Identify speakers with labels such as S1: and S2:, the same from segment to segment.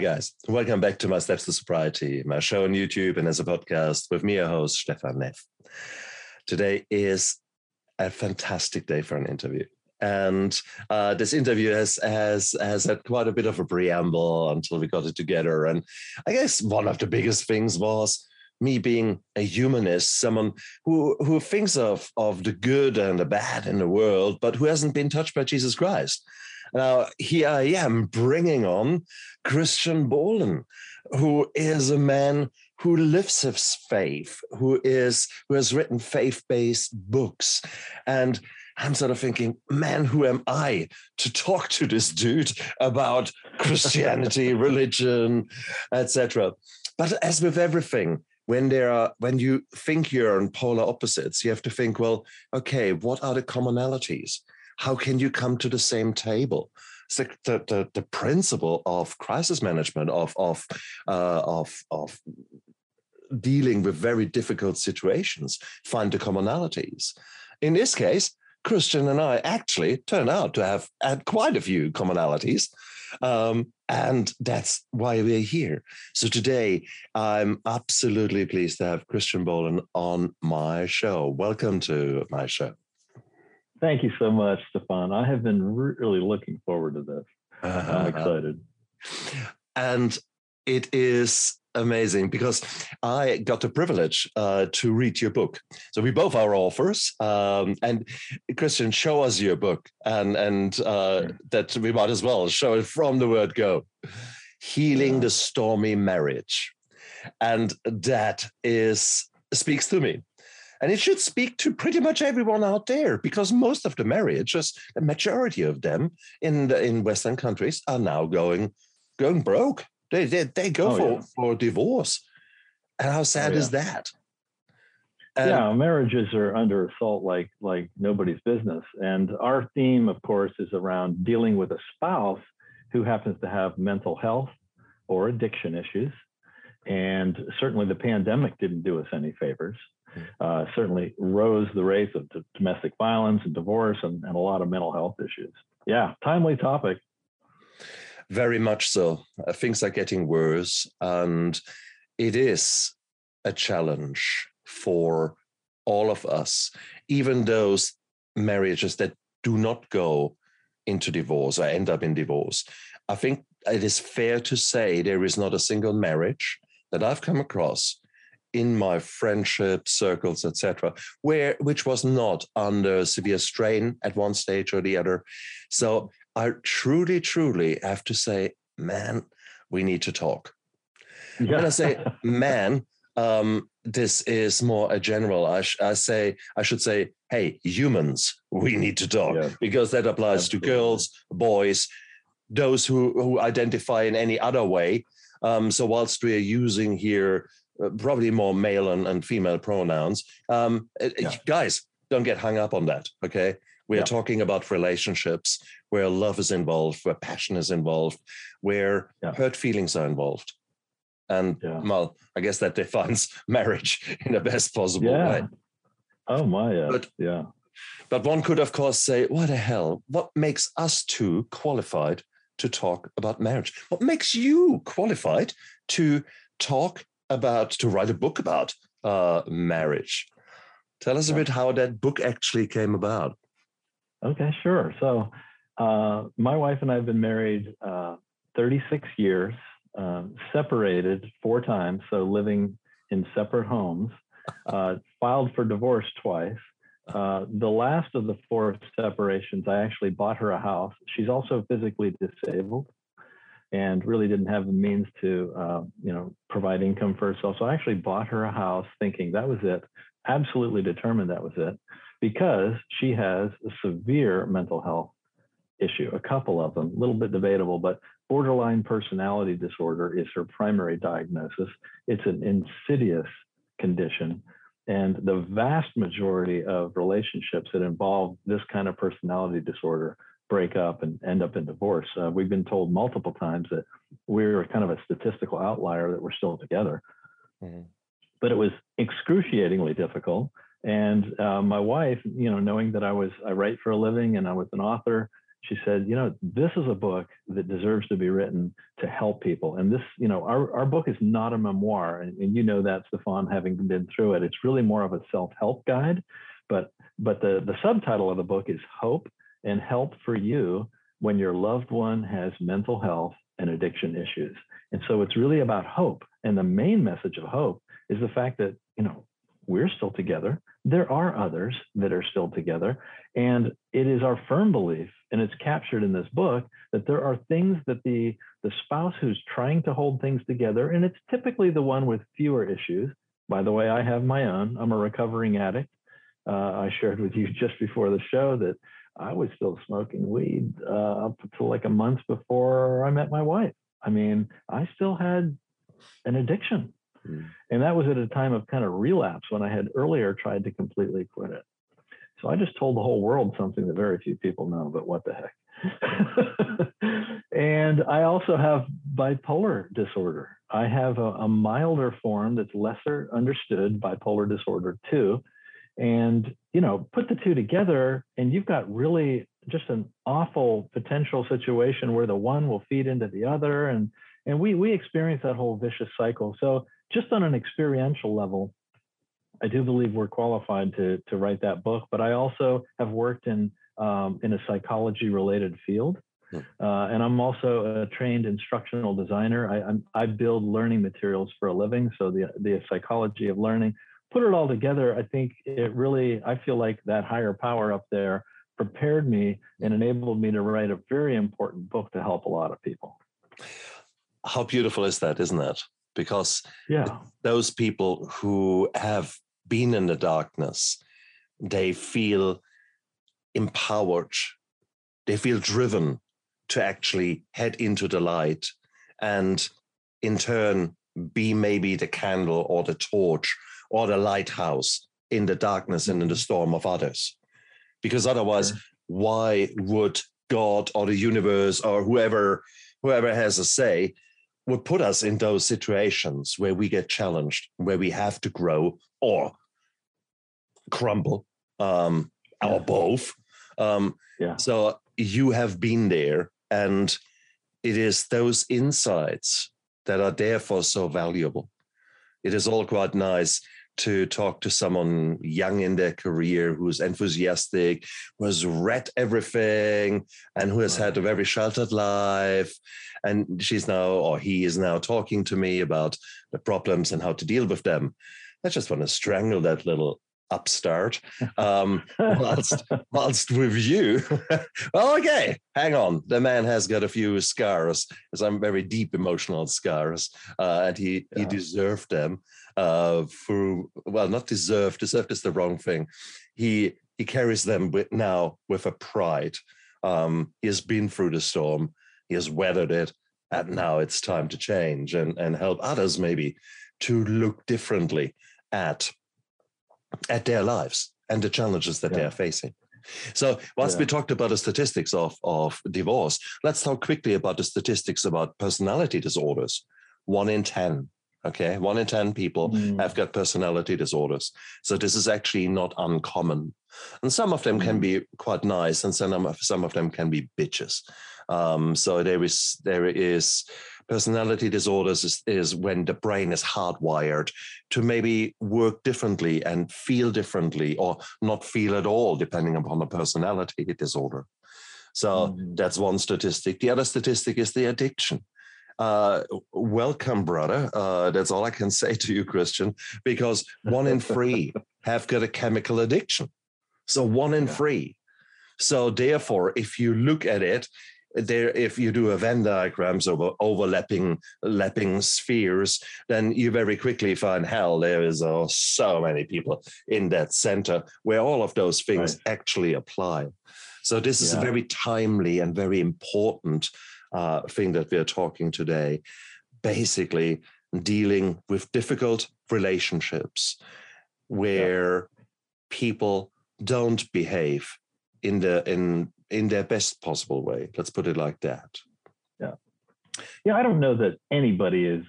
S1: guys. Welcome back to my Steps to Sobriety, my show on YouTube and as a podcast with me, your host, Stefan Neff. Today is a fantastic day for an interview. And uh, this interview has, has has had quite a bit of a preamble until we got it together. And I guess one of the biggest things was me being a humanist, someone who who thinks of of the good and the bad in the world, but who hasn't been touched by Jesus Christ. Now here I am bringing on Christian Bolen, who is a man who lives his faith, who is who has written faith-based books, and I'm sort of thinking, man, who am I to talk to this dude about Christianity, religion, etc. But as with everything, when there are when you think you're on polar opposites, you have to think, well, okay, what are the commonalities? How can you come to the same table? The, the, the principle of crisis management, of of uh, of of dealing with very difficult situations, find the commonalities. In this case, Christian and I actually turn out to have had quite a few commonalities. Um, and that's why we're here. So today, I'm absolutely pleased to have Christian Bolen on my show. Welcome to my show.
S2: Thank you so much, Stefan. I have been really looking forward to this. Uh-huh. I'm excited.
S1: And it is amazing because I got the privilege uh, to read your book. So we both are authors. Um, and Christian, show us your book, and and uh, sure. that we might as well show it from the word go, healing yeah. the stormy marriage, and that is speaks to me. And it should speak to pretty much everyone out there because most of the marriages, the majority of them in the, in Western countries, are now going going broke they they, they go oh, for, yeah. for divorce. And how sad oh, yeah. is that?
S2: And yeah, marriages are under assault like like nobody's business. And our theme, of course, is around dealing with a spouse who happens to have mental health or addiction issues. And certainly the pandemic didn't do us any favors. Hmm. Uh, certainly rose the rates of domestic violence and divorce and, and a lot of mental health issues. Yeah, timely topic.
S1: Very much so. Uh, things are getting worse, and it is a challenge for all of us, even those marriages that do not go into divorce or end up in divorce. I think it is fair to say there is not a single marriage that I've come across in my friendship circles, etc., where which was not under severe strain at one stage or the other. So I truly, truly have to say, man, we need to talk. Yeah. When I say man, um, this is more a general. I, sh- I, say I should say, hey, humans, we need to talk yeah. because that applies Absolutely. to girls, boys, those who who identify in any other way. Um, so whilst we are using here Uh, probably more male and, and female pronouns, um, uh, uh, yeah. guys, don't get hung up on that. Okay, we are talking about relationships where love is involved, where passion is involved, where yeah. hurt feelings are involved. And yeah. well, I guess that defines marriage in the best possible yeah. way.
S2: Oh my, yeah. But, yeah.
S1: But one could, of course, say, what the hell? What makes us two qualified to talk about marriage? What makes you qualified to talk about, to write a book about uh, marriage? Tell us a bit how that book actually came about.
S2: Okay, sure. So, uh, my wife and I have been married uh, 36 years, uh, separated four times, so living in separate homes, uh, filed for divorce twice. Uh, the last of the four separations, I actually bought her a house. She's also physically disabled and really didn't have the means to, uh, you know, provide income for herself. So I actually bought her a house thinking that was it, absolutely determined that was it because she has a severe mental health issue, a couple of them, a little bit debatable, but borderline personality disorder is her primary diagnosis. It's an insidious condition. And the vast majority of relationships that involve this kind of personality disorder break up and end up in divorce. Uh, we've been told multiple times that we're kind of a statistical outlier that we're still together. Mm-hmm. But it was excruciatingly difficult and uh, my wife, you know, knowing that I was I write for a living and I was an author, she said, you know, this is a book that deserves to be written to help people. And this, you know, our, our book is not a memoir. And, and you know that, Stefan, having been through it. It's really more of a self-help guide. But but the, the subtitle of the book is Hope and Help for You when your loved one has mental health and addiction issues. And so it's really about hope. And the main message of hope is the fact that, you know, we're still together. There are others that are still together. And it is our firm belief, and it's captured in this book, that there are things that the, the spouse who's trying to hold things together, and it's typically the one with fewer issues. By the way, I have my own. I'm a recovering addict. Uh, I shared with you just before the show that I was still smoking weed uh, up until like a month before I met my wife. I mean, I still had an addiction. Mm. And that was at a time of kind of relapse when I had earlier tried to completely quit it. So I just told the whole world something that very few people know, but what the heck. and I also have bipolar disorder. I have a, a, milder form that's lesser understood, bipolar disorder 2. And, you know, put the two together, and you've got really just an awful potential situation where the one will feed into the other. And and we we experience that whole vicious cycle. So just on an experiential level, I do believe we're qualified to to write that book. But I also have worked in um, in a psychology related field. Hmm. Uh, and I'm also a trained instructional designer. I, I'm, I build learning materials for a living. So the, the psychology of learning, put it all together, I think it really, I feel like that higher power up there prepared me and enabled me to write a very important book to help a lot of people.
S1: How beautiful is that, isn't it? Because
S2: yeah.
S1: those people who have been in the darkness, they feel empowered, they feel driven to actually head into the light and in turn be maybe the candle or the torch or the lighthouse in the darkness and in the storm of others. Because otherwise, why would God or the universe or whoever whoever has a say would put us in those situations where we get challenged, where we have to grow or crumble, um, yeah. or both. Um, yeah. So you have been there, and it is those insights that are therefore so valuable. It is all quite nice to talk to someone young in their career who's enthusiastic, who has read everything, and who has had a very sheltered life. And she's now, or he is now talking to me about the problems and how to deal with them. I just want to strangle that little upstart um, whilst, whilst with you. well, okay, hang on. The man has got a few scars, some very deep emotional scars, uh, and he, yeah. he deserved them uh, for, well, not deserved, deserved is the wrong thing. He, he carries them with, now with a pride. Um, he has been through the storm, he has weathered it, and now it's time to change and, and help others maybe to look differently at at their lives and the challenges that yeah. they are facing. So, whilst yeah. we talked about the statistics of, of divorce, let's talk quickly about the statistics about personality disorders. One in 10, okay? One in 10 people mm. have got personality disorders. So, this is actually not uncommon. And some of them mm. can be quite nice, and some of, some of them can be bitches. Um, so, there is, there is personality disorders is, is when the brain is hardwired to maybe work differently and feel differently or not feel at all, depending upon the personality disorder. So mm-hmm. that's one statistic. The other statistic is the addiction. Uh, welcome, brother. Uh, that's all I can say to you, Christian, because one in three have got a chemical addiction. So one in yeah. three. So therefore, if you look at it, there if you do a Venn diagrams over overlapping lapping spheres, then you very quickly find hell there is uh, so many people in that center where all of those things right. actually apply. So this is yeah. a very timely and very important uh, thing that we are talking today. Basically, dealing with difficult relationships where yeah. people don't behave in the in in their best possible way. Let's put it like that.
S2: Yeah. Yeah, I don't know that anybody is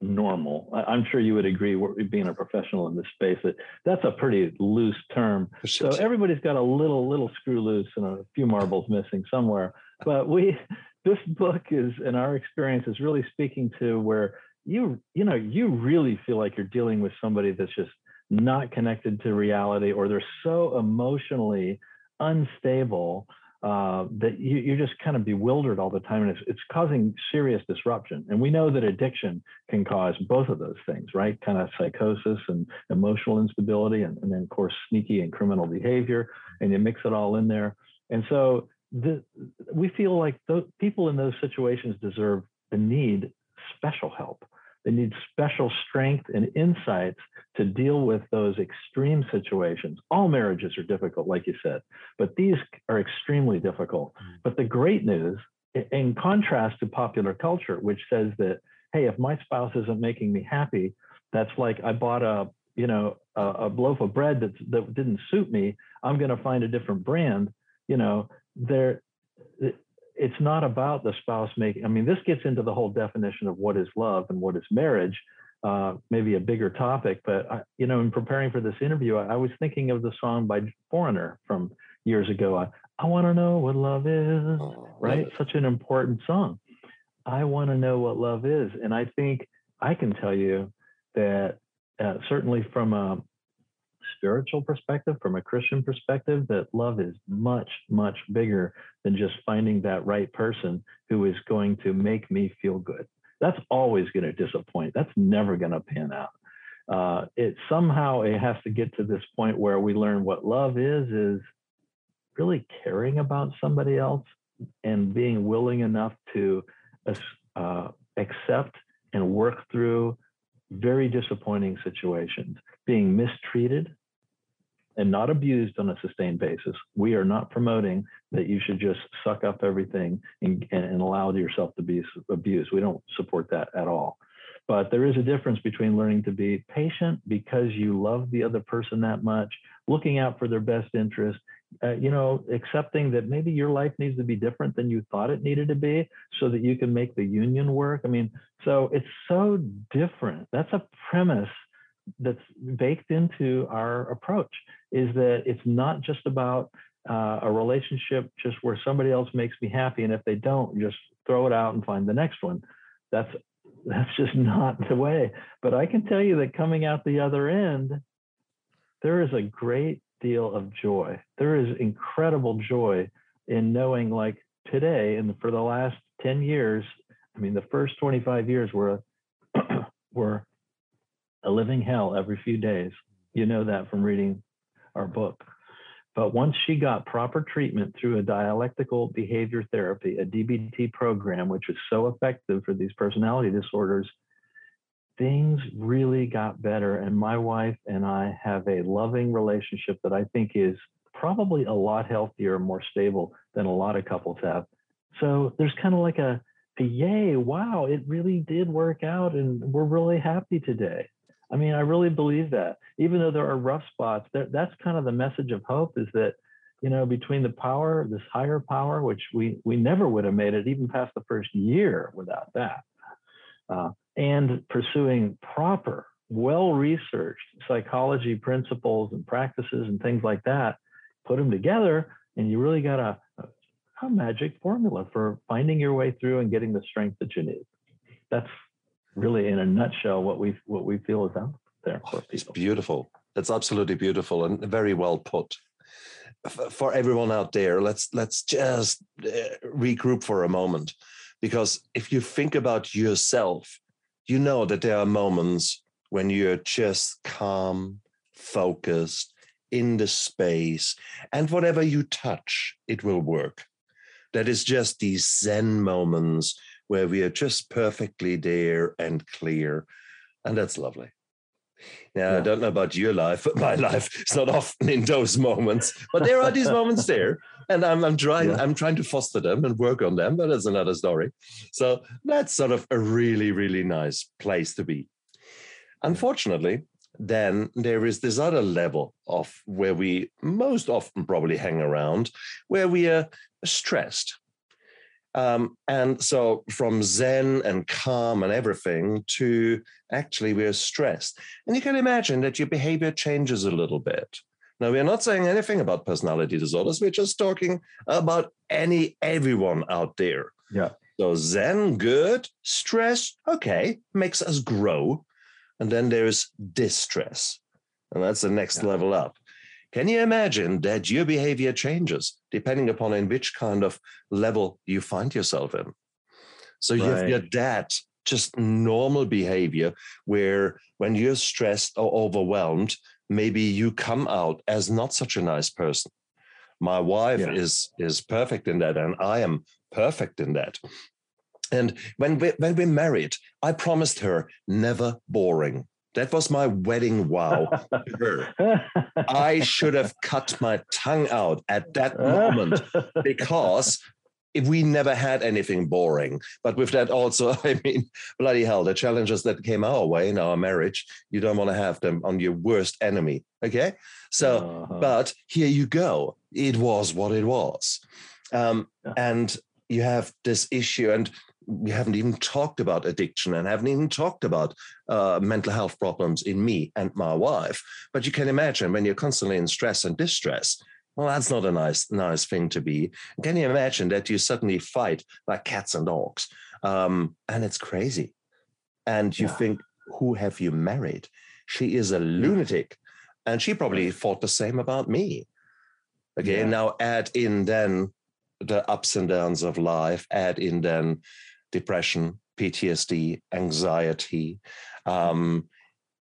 S2: normal. I'm sure you would agree, being a professional in this space, that that's a pretty loose term. So everybody's got a little little screw loose and a few marbles missing somewhere. But we, this book is, in our experience, is really speaking to where you you know you really feel like you're dealing with somebody that's just not connected to reality, or they're so emotionally unstable uh, that you, you're just kind of bewildered all the time and it's, it's causing serious disruption. And we know that addiction can cause both of those things, right? Kind of psychosis and emotional instability, and, and then, of course, sneaky and criminal behavior. And you mix it all in there. And so the, we feel like people in those situations deserve the need special help. They need special strength and insights to deal with those extreme situations. All marriages are difficult, like you said, but these are extremely difficult. Mm. But the great news, in contrast to popular culture, which says that, hey, if my spouse isn't making me happy, that's like I bought a you know a, a loaf of bread that that didn't suit me. I'm going to find a different brand. You know, there it's not about the spouse making. I mean, this gets into the whole definition of what is love and what is marriage. Uh, maybe a bigger topic, but I, you know, in preparing for this interview, I, I, was thinking of the song by Foreigner from years ago. I, I want to know what love is, oh, right? Such an important song. I want to know what love is, and I think I can tell you that uh, certainly from a spiritual perspective, from a Christian perspective, that love is much, much bigger than just finding that right person who is going to make me feel good. That's always going to disappoint. That's never going to pan out. Uh, it somehow it has to get to this point where we learn what love is is really caring about somebody else and being willing enough to uh, accept and work through very disappointing situations, being mistreated, and not abused on a sustained basis. We are not promoting that you should just suck up everything and, and allow yourself to be abused. We don't support that at all. But there is a difference between learning to be patient because you love the other person that much, looking out for their best interest, uh, you know, accepting that maybe your life needs to be different than you thought it needed to be so that you can make the union work. I mean, so it's so different. That's a premise that's baked into our approach is that it's not just about uh, a relationship just where somebody else makes me happy and if they don't just throw it out and find the next one. That's that's just not the way. But i can tell you that coming out the other end there is a great deal of joy. There is incredible joy in knowing like today and for the last 10 years i mean the first 25 years were were a living hell every few days. You know that from reading our book. But once she got proper treatment through a dialectical behavior therapy, a DBT program, which is so effective for these personality disorders, things really got better. And my wife and I have a loving relationship that I think is probably a lot healthier more stable than a lot of couples have. So there's kind of like a, a yay, wow, it really did work out. And we're really happy today. I mean, I really believe that. Even though there are rough spots, that, that's kind of the message of hope is that, you know, between the power, this higher power, which we, we never would have made it even past the first year without that, uh, and pursuing proper, well researched psychology principles and practices and things like that, put them together, and you really got a, a magic formula for finding your way through and getting the strength that you need. That's really in a nutshell what we what we feel is out there for people.
S1: It's beautiful. It's absolutely beautiful and very well put. For everyone out there, let's let's just uh, regroup for a moment, because if you think about yourself, you know that there are moments when you're just calm, focused, in the space, and whatever you touch, it will work. That is just these Zen moments where we are just perfectly there and clear. And that's lovely. Now, yeah. I don't know about your life, but my life is not often in those moments. But there are these moments there, and I'm, I'm trying. Yeah. I'm trying to foster them and work on them. But that's another story. So that's sort of a really, really nice place to be. Unfortunately, then there is this other level of where we most often probably hang around, where we are stressed, Um, and so from Zen and calm and everything to actually we're stressed. And you can imagine that your behavior changes a little bit. Now we're not saying anything about personality disorders. We're just talking about any everyone out there.
S2: Yeah.
S1: So Zen, good. Stress, okay, makes us grow. And then there's distress. And that's the next yeah. level up. Can you imagine that your behavior changes depending upon in which kind of level you find yourself in? So right. you have your dad, just normal behavior where when you're stressed or overwhelmed, maybe you come out as not such a nice person. My wife yeah. is is perfect in that, and I am perfect in that. And when we when we married, I promised her never boring. That was my wedding wow. I should have cut my tongue out at that moment because if we never had anything boring. But with that also, I mean, bloody hell, the challenges that came our way in our marriage, you don't want to have them on your worst enemy. Okay. So, uh-huh. but here you go. It was what it was. Um, yeah. And you have this issue, and we haven't even talked about addiction and haven't even talked about uh, mental health problems in me and my wife. But you can imagine when you're constantly in stress and distress, well, that's not a nice, nice thing to be. Can you imagine that you suddenly fight like cats and dogs? Um, and it's crazy. And you yeah. think, who have you married? She is a lunatic. And she probably thought the same about me. Again, yeah. now add in then the ups and downs of life, add in then depression, PTSD, anxiety. Um,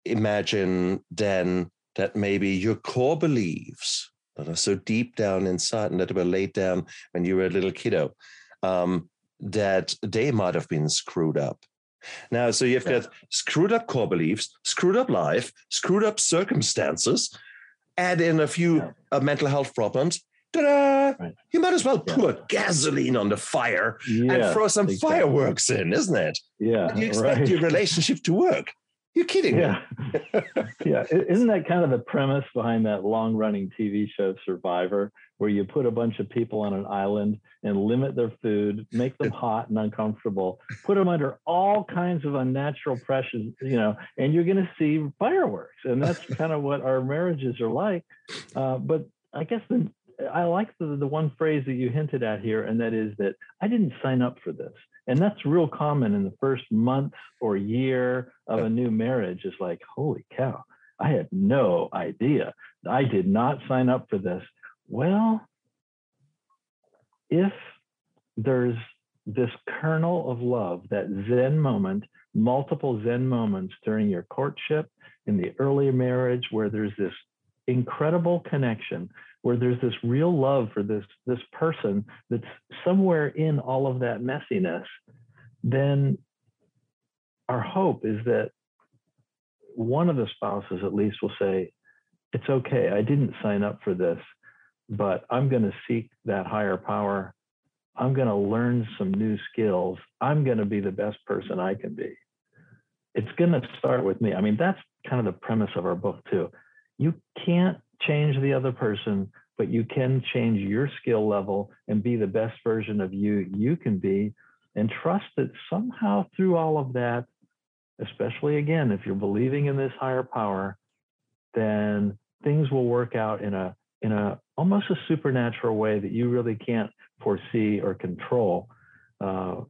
S1: imagine then that maybe your core beliefs that are so deep down inside and that were laid down when you were a little kiddo, um, that they might have been screwed up. Now, so you've got screwed up core beliefs, screwed up life, screwed up circumstances, add in a few yeah. uh, mental health problems, ta-da! Right. You might as well yeah. pour gasoline on the fire yeah, and throw some exactly. fireworks in, isn't it?
S2: Yeah.
S1: you expect right. your relationship to work. You're kidding
S2: yeah. yeah. Isn't that kind of the premise behind that long running TV show Survivor, where you put a bunch of people on an island and limit their food, make them hot and uncomfortable, put them under all kinds of unnatural pressures, you know, and you're going to see fireworks. And that's kind of what our marriages are like. Uh, but I guess the, I like the, the one phrase that you hinted at here, and that is that I didn't sign up for this. And that's real common in the first month or year of a new marriage. Is like, holy cow, I had no idea. I did not sign up for this. Well, if there's this kernel of love, that Zen moment, multiple Zen moments during your courtship, in the early marriage, where there's this incredible connection where there's this real love for this this person that's somewhere in all of that messiness then our hope is that one of the spouses at least will say it's okay i didn't sign up for this but i'm going to seek that higher power. I'm going to learn some new skills. I'm going to be the best person i can be. It's going to start with me. I mean that's kind of the premise of our book too. You can't change the other person, but you can change your skill level and be the best version of you you can be. And trust that somehow through all of that, especially again, if you're believing in this higher power, then things will work out in a in a almost a supernatural way that you really can't foresee or control. Uh,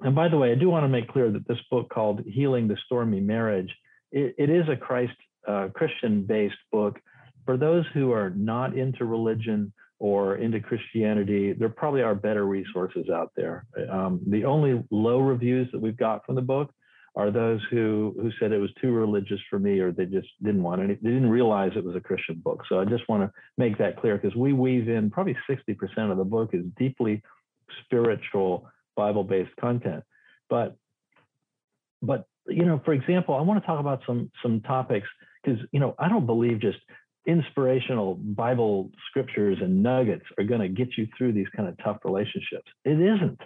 S2: and by the way, I do want to make clear that this book called Healing the Stormy Marriage, it, it is a Christ uh, Christian based book for those who are not into religion or into Christianity, there probably are better resources out there. Um, the only low reviews that we've got from the book are those who who said it was too religious for me or they just didn't want any they didn't realize it was a christian book so i just want to make that clear because we weave in probably 60% of the book is deeply spiritual bible based content but but you know for example i want to talk about some some topics because you know i don't believe just inspirational Bible scriptures and nuggets are going to get you through these kind of tough relationships. It isn't.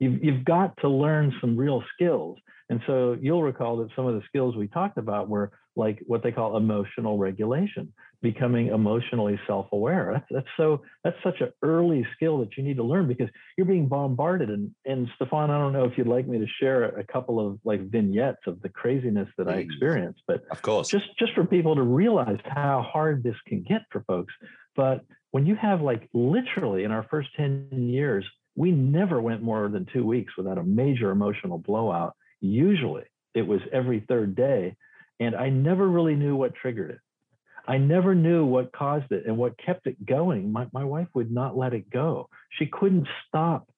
S2: You've, you've got to learn some real skills. And so you'll recall that some of the skills we talked about were like what they call emotional regulation, becoming emotionally self-aware. That's, that's so that's such an early skill that you need to learn because you're being bombarded. And and Stefan, I don't know if you'd like me to share a couple of like vignettes of the craziness that I experienced, but
S1: of course,
S2: just just for people to realize how hard this can get for folks. But when you have like literally in our first 10 years, we never went more than two weeks without a major emotional blowout. Usually it was every third day and I never really knew what triggered it. I never knew what caused it and what kept it going. My, my wife would not let it go. She couldn't stop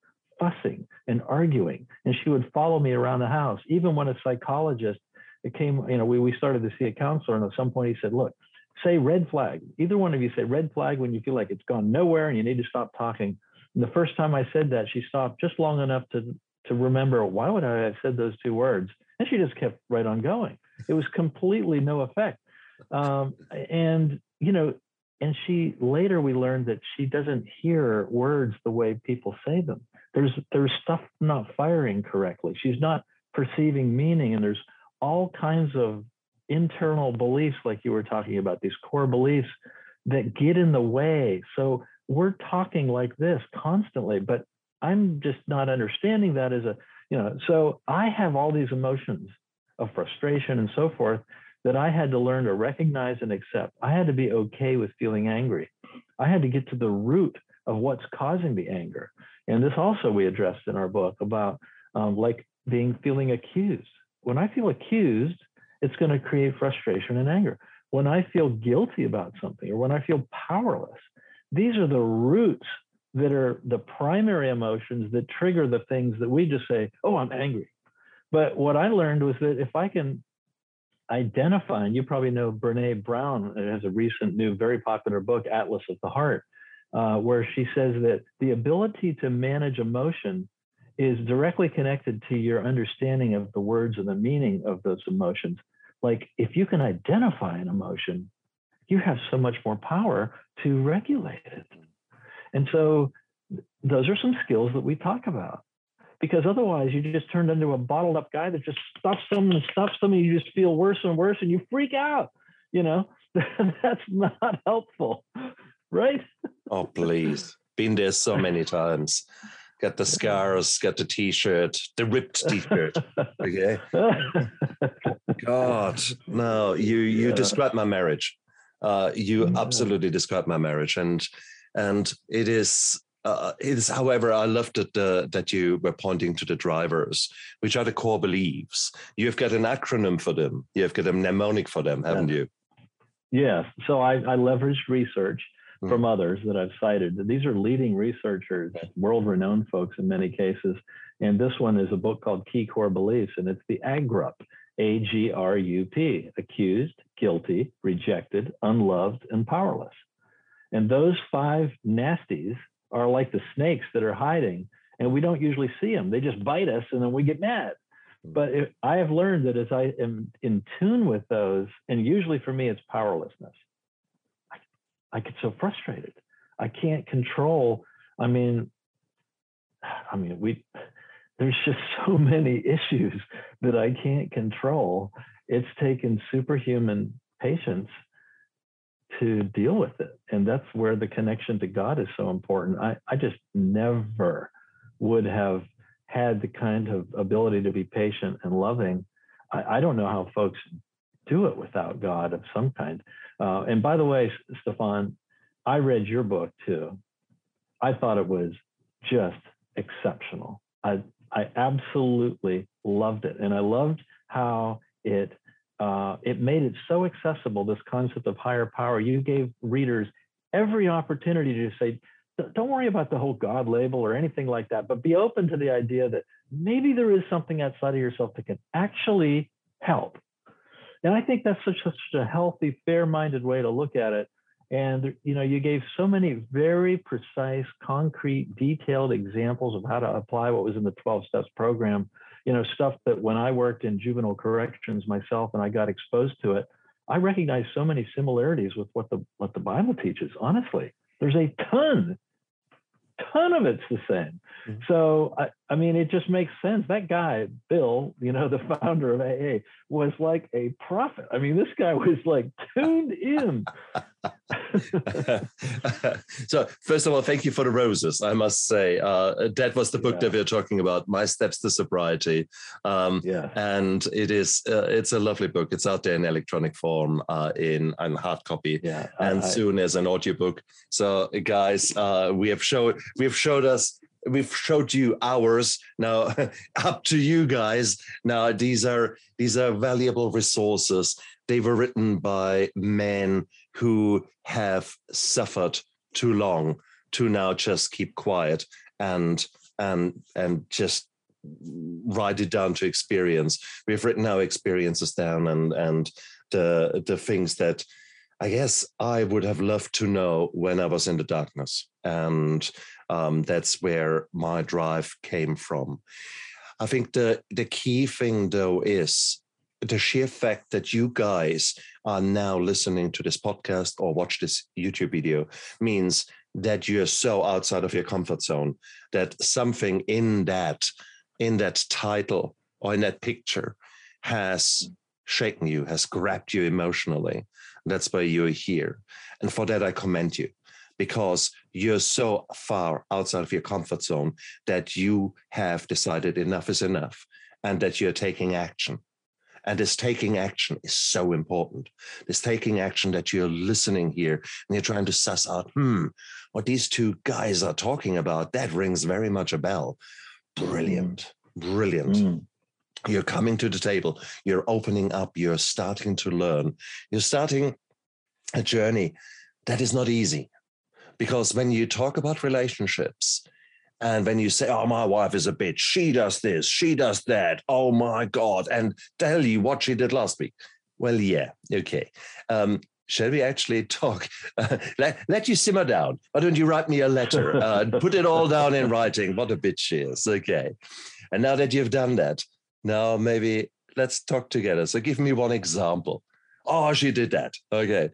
S2: fussing and arguing. And she would follow me around the house. Even when a psychologist it came, you know, we, we started to see a counselor, and at some point he said, Look, say red flag. Either one of you say red flag when you feel like it's gone nowhere and you need to stop talking. And the first time I said that, she stopped just long enough to to remember why would I have said those two words, and she just kept right on going. It was completely no effect. Um, and, you know, and she later we learned that she doesn't hear words the way people say them. There's there's stuff not firing correctly. She's not perceiving meaning, and there's all kinds of internal beliefs, like you were talking about, these core beliefs that get in the way. So we're talking like this constantly, but I'm just not understanding that as a, you know, so I have all these emotions of frustration and so forth that I had to learn to recognize and accept. I had to be okay with feeling angry. I had to get to the root of what's causing the anger. And this also we addressed in our book about um, like being feeling accused. When I feel accused, it's going to create frustration and anger. When I feel guilty about something or when I feel powerless, these are the roots that are the primary emotions that trigger the things that we just say, oh, I'm angry. But what I learned was that if I can identify, and you probably know Brene Brown has a recent new, very popular book, Atlas of the Heart, uh, where she says that the ability to manage emotion is directly connected to your understanding of the words and the meaning of those emotions. Like if you can identify an emotion, you have so much more power to regulate it. And so those are some skills that we talk about because otherwise you just turned into a bottled up guy that just stuffs them and stuffs them and you just feel worse and worse and you freak out you know? That's not helpful right?
S1: Oh please. Been there so many times. Get the scars get the t-shirt the ripped t-shirt okay? God no you you yeah. described my marriage. Uh, you yeah. absolutely described my marriage and and it is uh, is, however, I loved it uh, that you were pointing to the drivers, which are the core beliefs. You've got an acronym for them. You've got a mnemonic for them, haven't yeah. you?
S2: Yes. So I, I leveraged research mm. from others that I've cited. These are leading researchers, world-renowned folks in many cases. And this one is a book called Key Core Beliefs, and it's the AGRUP, A-G-R-U-P, accused, guilty, rejected, unloved, and powerless. And those five nasties are like the snakes that are hiding and we don't usually see them. They just bite us and then we get mad. Hmm. But it, I have learned that as I am in tune with those, and usually for me, it's powerlessness. I, I get so frustrated. I can't control. I mean, I mean, we, there's just so many issues that I can't control. It's taken superhuman patience to deal with it. And that's where the connection to God is so important. I, I just never would have had the kind of ability to be patient and loving. I, I don't know how folks do it without God of some kind. Uh, and by the way, Stefan, I read your book too. I thought it was just exceptional. I, I absolutely loved it. And I loved how it uh, it made it so accessible, this concept of higher power. You gave readers every opportunity to say, don't worry about the whole God label or anything like that, but be open to the idea that maybe there is something outside of yourself that can actually help. And I think that's such, such a healthy, fair-minded way to look at it. And you know, you gave so many very precise, concrete, detailed examples of how to apply what was in the 12 steps program you know, stuff that when I worked in juvenile corrections myself and I got exposed to it, I recognize so many similarities with what the what the Bible teaches. Honestly, there's a ton, ton of it's the same. Mm-hmm. So I, I mean, it just makes sense. That guy, Bill, you know, the founder of AA, was like a prophet. I mean, this guy was like tuned in.
S1: so first of all, thank you for the roses. I must say uh, that was the book yeah. that we are talking about, "My Steps to Sobriety." Um, yeah, and it is uh, it's a lovely book. It's out there in electronic form, uh, in in hard copy, yeah, and I, soon as an audiobook. So guys, uh, we have showed we have showed us we've showed you ours. Now up to you guys. Now these are these are valuable resources. They were written by men who have suffered too long to now just keep quiet and and and just write it down to experience. We've written our experiences down and and the the things that I guess I would have loved to know when I was in the darkness. And um, that's where my drive came from. I think the, the key thing, though, is the sheer fact that you guys are now listening to this podcast or watch this YouTube video means that you're so outside of your comfort zone that something in that in that title or in that picture has shaken you, has grabbed you emotionally. That's why you're here. And for that, I commend you because you're so far outside of your comfort zone that you have decided enough is enough and that you're taking action. And this taking action is so important. This taking action that you're listening here and you're trying to suss out, hmm, what these two guys are talking about, that rings very much a bell. Brilliant, brilliant. Mm. You're coming to the table, you're opening up, you're starting to learn, you're starting a journey that is not easy. Because when you talk about relationships, and when you say, oh, my wife is a bitch, she does this, she does that, oh my God, and tell you what she did last week. Well, yeah, okay. Um, shall we actually talk? Uh, let, let you simmer down. Why don't you write me a letter? Uh, put it all down in writing. What a bitch she is. Okay. And now that you've done that, now maybe let's talk together. So give me one example. Oh, she did that. Okay.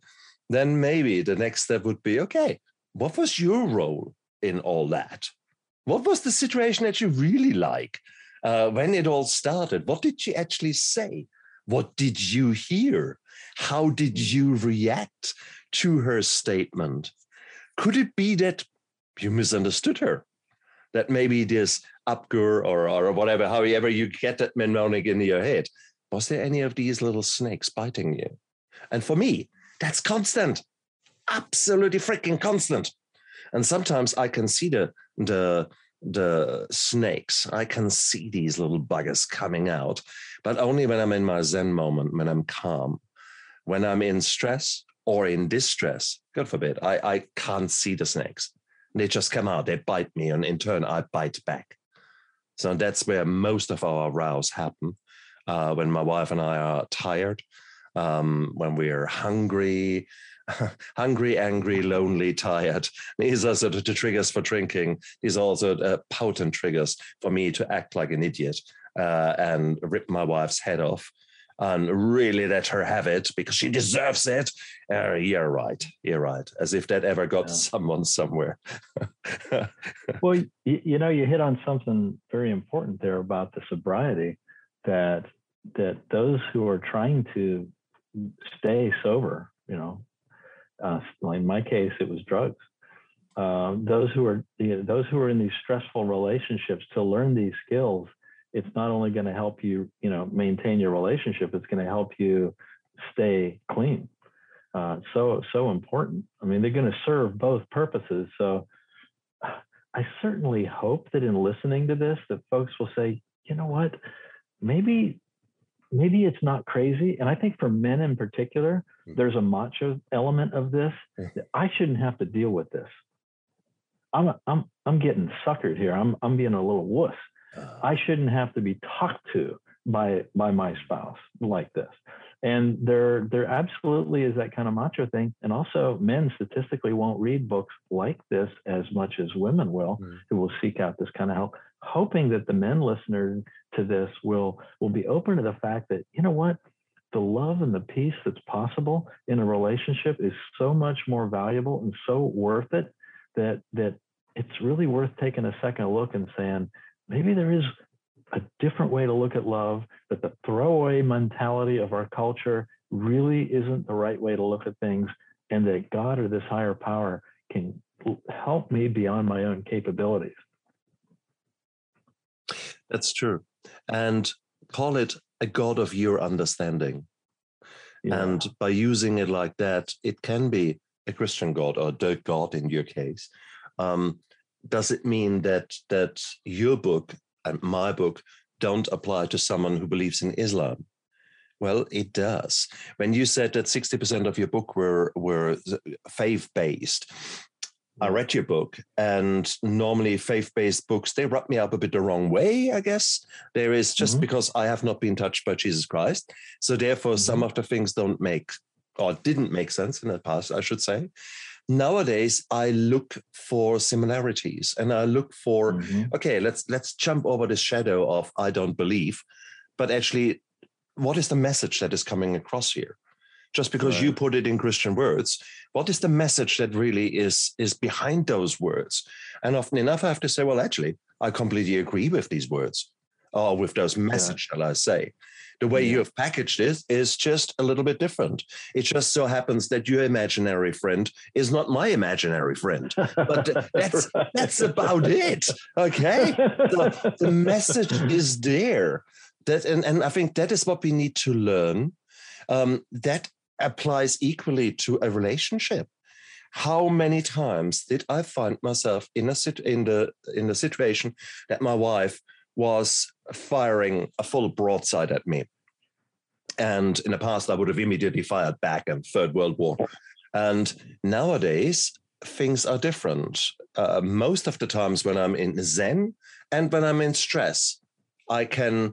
S1: Then maybe the next step would be okay, what was your role in all that? What was the situation that you really like uh, when it all started? What did she actually say? What did you hear? How did you react to her statement? Could it be that you misunderstood her? That maybe this Abgur or, or whatever, however you get that mnemonic in your head, was there any of these little snakes biting you? And for me, that's constant absolutely freaking constant. And sometimes I can see the the the snakes. I can see these little buggers coming out, but only when I'm in my Zen moment, when I'm calm. When I'm in stress or in distress, God forbid, I, I can't see the snakes. They just come out, they bite me, and in turn, I bite back. So that's where most of our rows happen. Uh, when my wife and I are tired, um, when we're hungry, hungry, angry, lonely, tired. These are sort of the triggers for drinking. These are also potent triggers for me to act like an idiot uh, and rip my wife's head off and really let her have it because she deserves it. Uh, you're right. You're right. As if that ever got yeah. someone somewhere.
S2: well, you, you know, you hit on something very important there about the sobriety that that those who are trying to stay sober, you know, uh, in my case, it was drugs. Uh, those who are you know, those who are in these stressful relationships to learn these skills, it's not only going to help you you know maintain your relationship, it's going to help you stay clean. Uh, so so important. I mean, they're going to serve both purposes. So I certainly hope that in listening to this, that folks will say, you know what, maybe maybe it's not crazy. And I think for men in particular, mm. there's a macho element of this. I shouldn't have to deal with this. I'm I'm I'm getting suckered here. I'm I'm being a little wuss. I shouldn't have to be talked to by by my spouse like this. And there there absolutely is that kind of macho thing. And also men statistically won't read books like this as much as women will, mm. who will seek out this kind of help hoping that the men listeners to this will will be open to the fact that you know what the love and the peace that's possible in a relationship is so much more valuable and so worth it that that it's really worth taking a second look and saying, maybe there is a different way to look at love, that the throwaway mentality of our culture really isn't the right way to look at things, and that God or this higher power can help me beyond my own capabilities.
S1: That's true. And call it a God of your understanding. Yeah. And by using it like that, it can be a Christian God or the God in your case. Um, does it mean that that your book and my book don't apply to someone who believes in Islam? Well, it does. When you said that 60% of your book were were faith based, I read your book, and normally faith-based books they rub me up a bit the wrong way. I guess there is just mm-hmm. because I have not been touched by Jesus Christ, so therefore mm-hmm. some of the things don't make or didn't make sense in the past, I should say. Nowadays, I look for similarities, and I look for mm-hmm. okay, let's let's jump over the shadow of I don't believe, but actually, what is the message that is coming across here? just because right. you put it in Christian words. What is the message that really is is behind those words? And often enough, I have to say, well, actually, I completely agree with these words or with those messages, yeah. shall I say. The way yeah. you have packaged it is just a little bit different. It just so happens that your imaginary friend is not my imaginary friend, but that's right. that's about it. Okay, the, the message is there. That and, and I think that is what we need to learn. Um, that applies equally to a relationship. How many times did I find myself in a sit- in the in the situation that my wife was firing a full broadside at me? And in the past, I would have immediately fired back and Third World War. And nowadays, things are different. Uh, most of the times when I'm in Zen and when I'm in stress, I can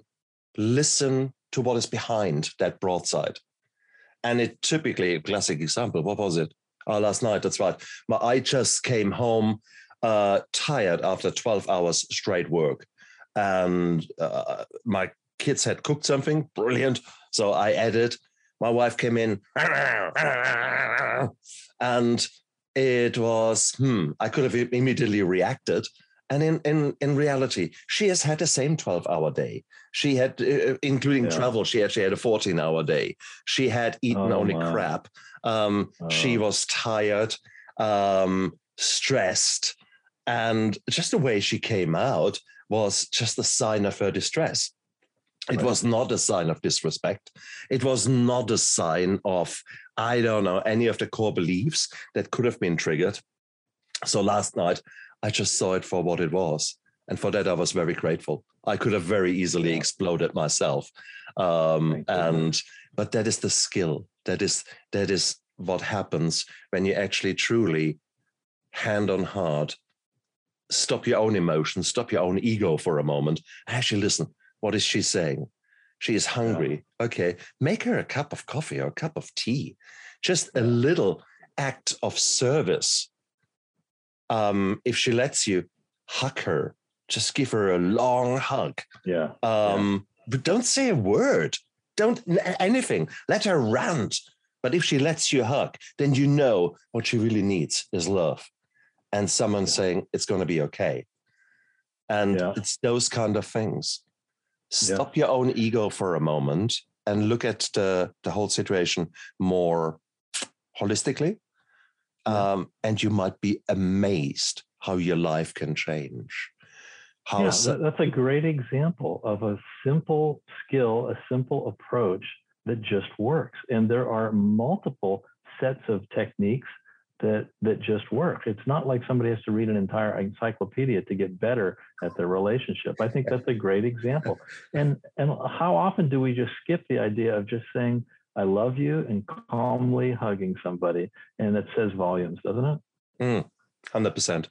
S1: listen to what is behind that broadside. And it typically, a classic example, what was it? Oh, last night, that's right. My, I just came home uh, tired after 12 hours straight work. And uh, my kids had cooked something brilliant. So I added. My wife came in and it was, hmm, I could have immediately reacted. And in, in, in reality, she has had the same 12 hour day. She had, uh, uh, including yeah. travel, she actually had a 14 hour day. She had eaten oh, only wow. crap. Um, oh. She was tired, um, stressed. And just the way she came out was just a sign of her distress. It right. was not a sign of disrespect. It was not a sign of, I don't know, any of the core beliefs that could have been triggered. So last night, I just saw it for what it was. And for that, I was very grateful. I could have very easily exploded myself. Um, and but that is the skill. That is that is what happens when you actually truly hand on heart stop your own emotions, stop your own ego for a moment. Actually, listen. What is she saying? She is hungry. Yeah. Okay, make her a cup of coffee or a cup of tea. Just a little act of service um, if she lets you, hug her. Just give her a long hug.
S2: Yeah.
S1: Um, yeah. But don't say a word. Don't anything. Let her rant. But if she lets you hug, then you know what she really needs is love, and someone yeah. saying it's going to be okay. And yeah. it's those kind of things. Stop your own ego for a moment and look at the the whole situation more holistically um, and you might be amazed how your life can change.
S2: How yeah, so- that's a great example of a simple skill, a simple approach that just works. And there are multiple sets of techniques that that just work. It's not like somebody has to read an entire encyclopedia to get better at their relationship. I think that's a great example. And and how often do we just skip the idea of just saying, I love you and calmly hugging somebody. And it says volumes, doesn't it?
S1: Mm, 100%.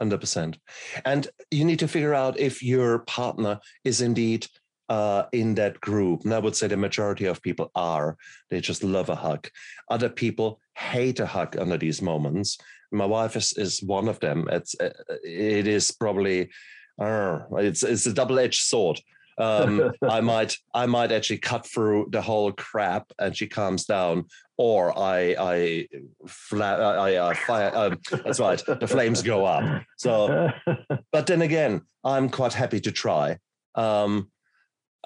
S1: 100%. And you need to figure out if your partner is indeed uh, in that group. And I would say the majority of people are. They just love a hug. Other people hate a hug under these moments. My wife is, is one of them. It's uh, it is probably uh, it's it's a double edged sword um, I might I might actually cut through the whole crap and she calms down, or I I, fla- I, I fire. Um, that's right. The flames go up. So, but then again, I'm quite happy to try. Um,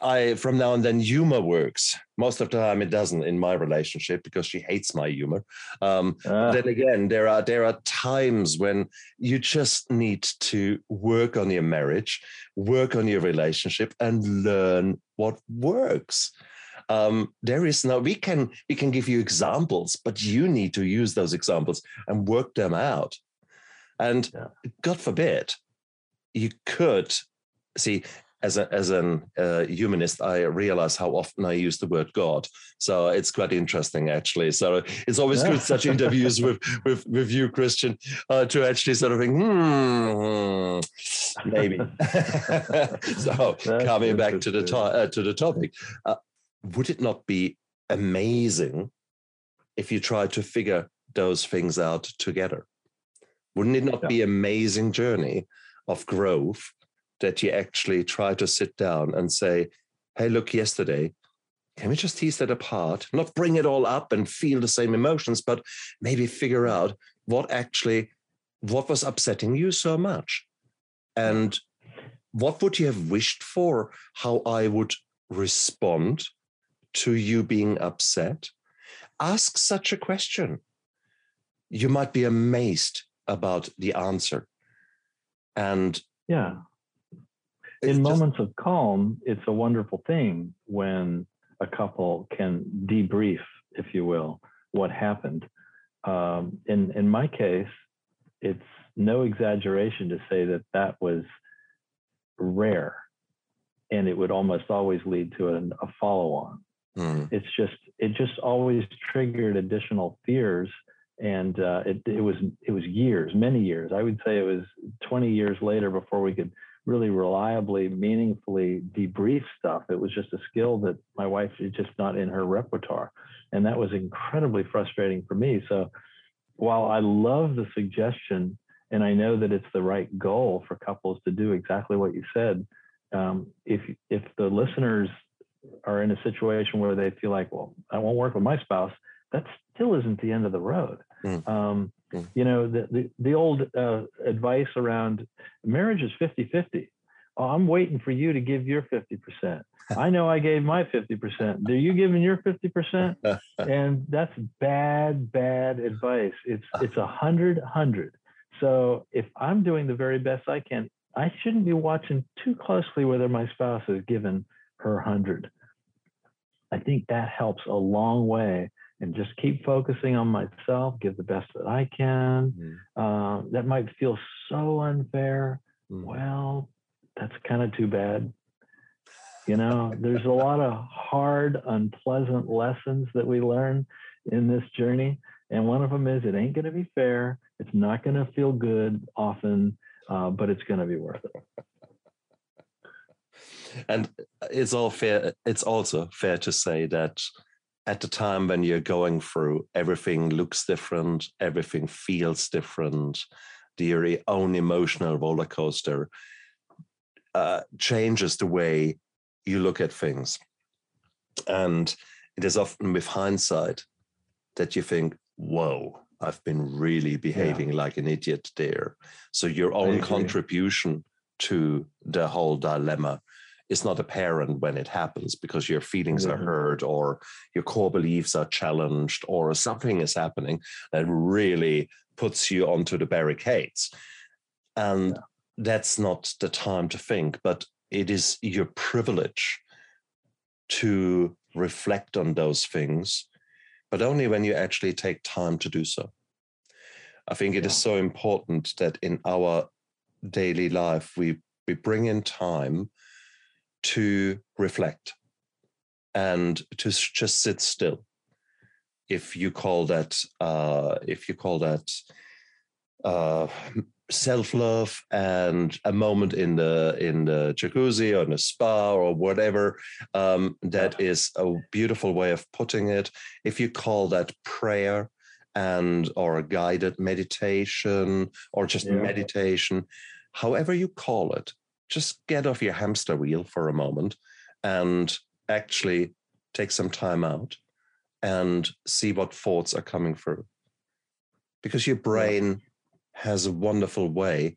S1: I from now and then humor works. Most of the time it doesn't in my relationship because she hates my humor. Um, uh. Then again, there are there are times when you just need to work on your marriage, work on your relationship, and learn what works. Um, there is no we can we can give you examples, but you need to use those examples and work them out. And yeah. God forbid, you could see as a, as an uh, humanist, I realize how often I use the word God. So it's quite interesting, actually. So it's always good such interviews with with with you, Christian, uh, to actually sort of think, hmm, maybe. so That's coming back to the to- uh, to the topic, uh, would it not be amazing if you tried to figure those things out together? Wouldn't it not yeah. be amazing journey of growth that you actually try to sit down and say, hey, look, yesterday, can we just tease that apart? Not bring it all up and feel the same emotions, but maybe figure out what actually, what was upsetting you so much? And what would you have wished for? How I would respond to you being upset? Ask such a question. You might be amazed about the answer. And
S2: yeah, in moments of calm, it's a wonderful thing when a couple can debrief, if you will, what happened. Um, in in my case, it's no exaggeration to say that that was rare, and it would almost always lead to an, a follow-on. Mm. It's just it just always triggered additional fears, and uh, it it was it was years, many years. I would say it was 20 years later before we could really reliably, meaningfully debrief stuff. It was just a skill that my wife is just not in her repertoire. And that was incredibly frustrating for me. So while I love the suggestion and I know that it's the right goal for couples to do exactly what you said, um, if if the listeners are in a situation where they feel like, well, I won't work with my spouse, that still isn't the end of the road. Mm. Um, mm. You know, the, the, the old uh, advice around marriage is 50 50. Oh, I'm waiting for you to give your 50%. I know I gave my 50%. Are you giving your 50%? and that's bad, bad advice. It's it's a hundred hundred. So if I'm doing the very best I can, I shouldn't be watching too closely whether my spouse has given her hundred. I think that helps a long way and just keep focusing on myself, give the best that I can. Uh, that might feel so unfair. Mm-hmm. Well, that's kind of too bad. You know, there's a lot of hard, unpleasant lessons that we learn in this journey. And one of them is it ain't going to be fair. It's not going to feel good often, uh, but it's going to be worth it.
S1: And it's all fair. It's also fair to say that at the time when you're going through, everything looks different, everything feels different. Your own emotional roller coaster uh, changes the way you look at things. And it is often with hindsight that you think, whoa, I've been really behaving yeah. like an idiot there. So your own contribution to the whole dilemma is not apparent when it happens because your feelings mm-hmm. are hurt or your core beliefs are challenged or something is happening that really puts you onto the barricades. And yeah. that's not the time to think, but it is your privilege to reflect on those things, but only when you actually take time to do so. I think it yeah. is so important that in our daily life we we bring in time to reflect and to just sit still. If you call that, uh, if you call that uh, self-love and a moment in the in the jacuzzi or in a spa or whatever, um, that is a beautiful way of putting it. If you call that prayer and or a guided meditation or just yeah. meditation, however you call it, just get off your hamster wheel for a moment and actually take some time out and see what thoughts are coming through. Because your brain has a wonderful way